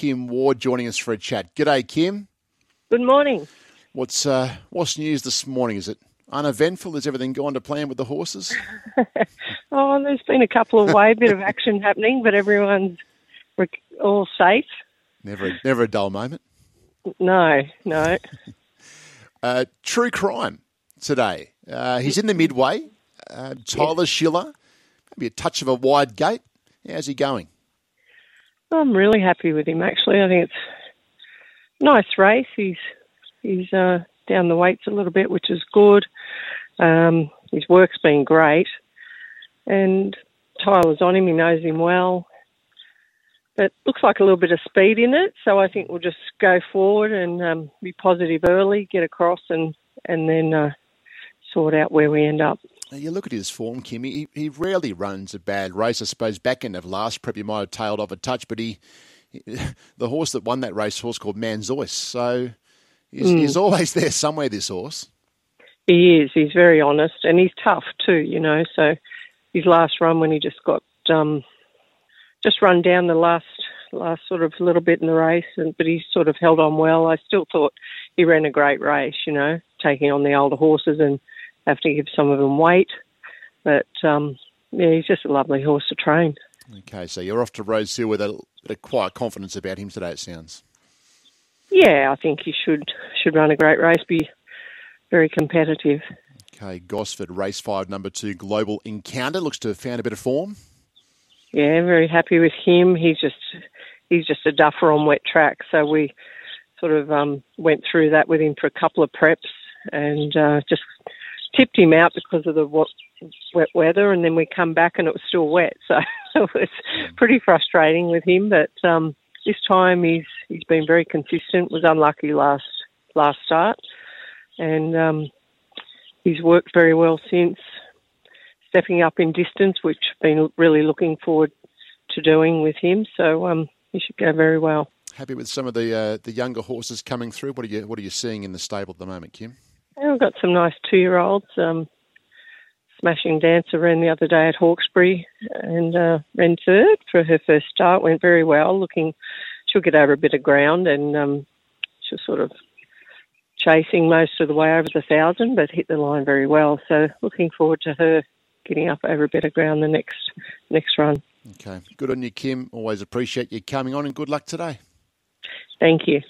Kim Waugh joining us for a chat. G'day, Kim. Good morning. What's uh, what's news this morning? Is it uneventful? Has everything gone to plan with the horses? oh, there's been a couple of way bit of action happening, but everyone's all safe. Never, never a dull moment. No, no. uh, true crime today. Uh, he's in the midway. Uh, Tyler. Schiller, maybe a touch of a wide gate. How's he going? I'm really happy with him. Actually, I think it's a nice race. He's he's uh, down the weights a little bit, which is good. Um, his work's been great, and Tyler's on him. He knows him well. But looks like a little bit of speed in it, so I think we'll just go forward and um, be positive early, get across, and and then uh, sort out where we end up. You look at his form, Kim. He, he rarely runs a bad race. I suppose back end of last prep, he might have tailed off a touch, but he, the horse that won that race, horse called Manzois. So he's, mm. he's always there somewhere. This horse. He is. He's very honest, and he's tough too. You know, so his last run when he just got um, just run down the last last sort of little bit in the race, and but he sort of held on well. I still thought he ran a great race. You know, taking on the older horses and have to give some of them weight. But um, yeah, he's just a lovely horse to train. Okay, so you're off to Rosehill with a of quiet confidence about him today. It sounds. Yeah, I think he should should run a great race, be very competitive. Okay, Gosford race five, number two, Global Encounter looks to have found a bit of form. Yeah, very happy with him. He's just he's just a duffer on wet track, so we sort of um, went through that with him for a couple of preps and uh, just tipped him out because of the wet weather, and then we come back and it was still wet. So it was pretty frustrating with him. But um, this time he's he's been very consistent. Was unlucky last last start, and um, he's worked very well since. Stepping up in distance, which I've been really looking forward to doing with him. So um, he should go very well. Happy with some of the uh, the younger horses coming through. What are you What are you seeing in the stable at the moment, Kim? We've got some nice two year olds. Um, Smashing Dancer ran the other day at Hawkesbury and uh, ran third for her first start. Went very well. Looking, she'll get over a bit of ground and um, she'll sort of chasing most of the way over the thousand, but hit the line very well. So looking forward to her getting up over a bit of ground the next next run. Okay, good on you, Kim. Always appreciate you coming on, and good luck today. Thank you.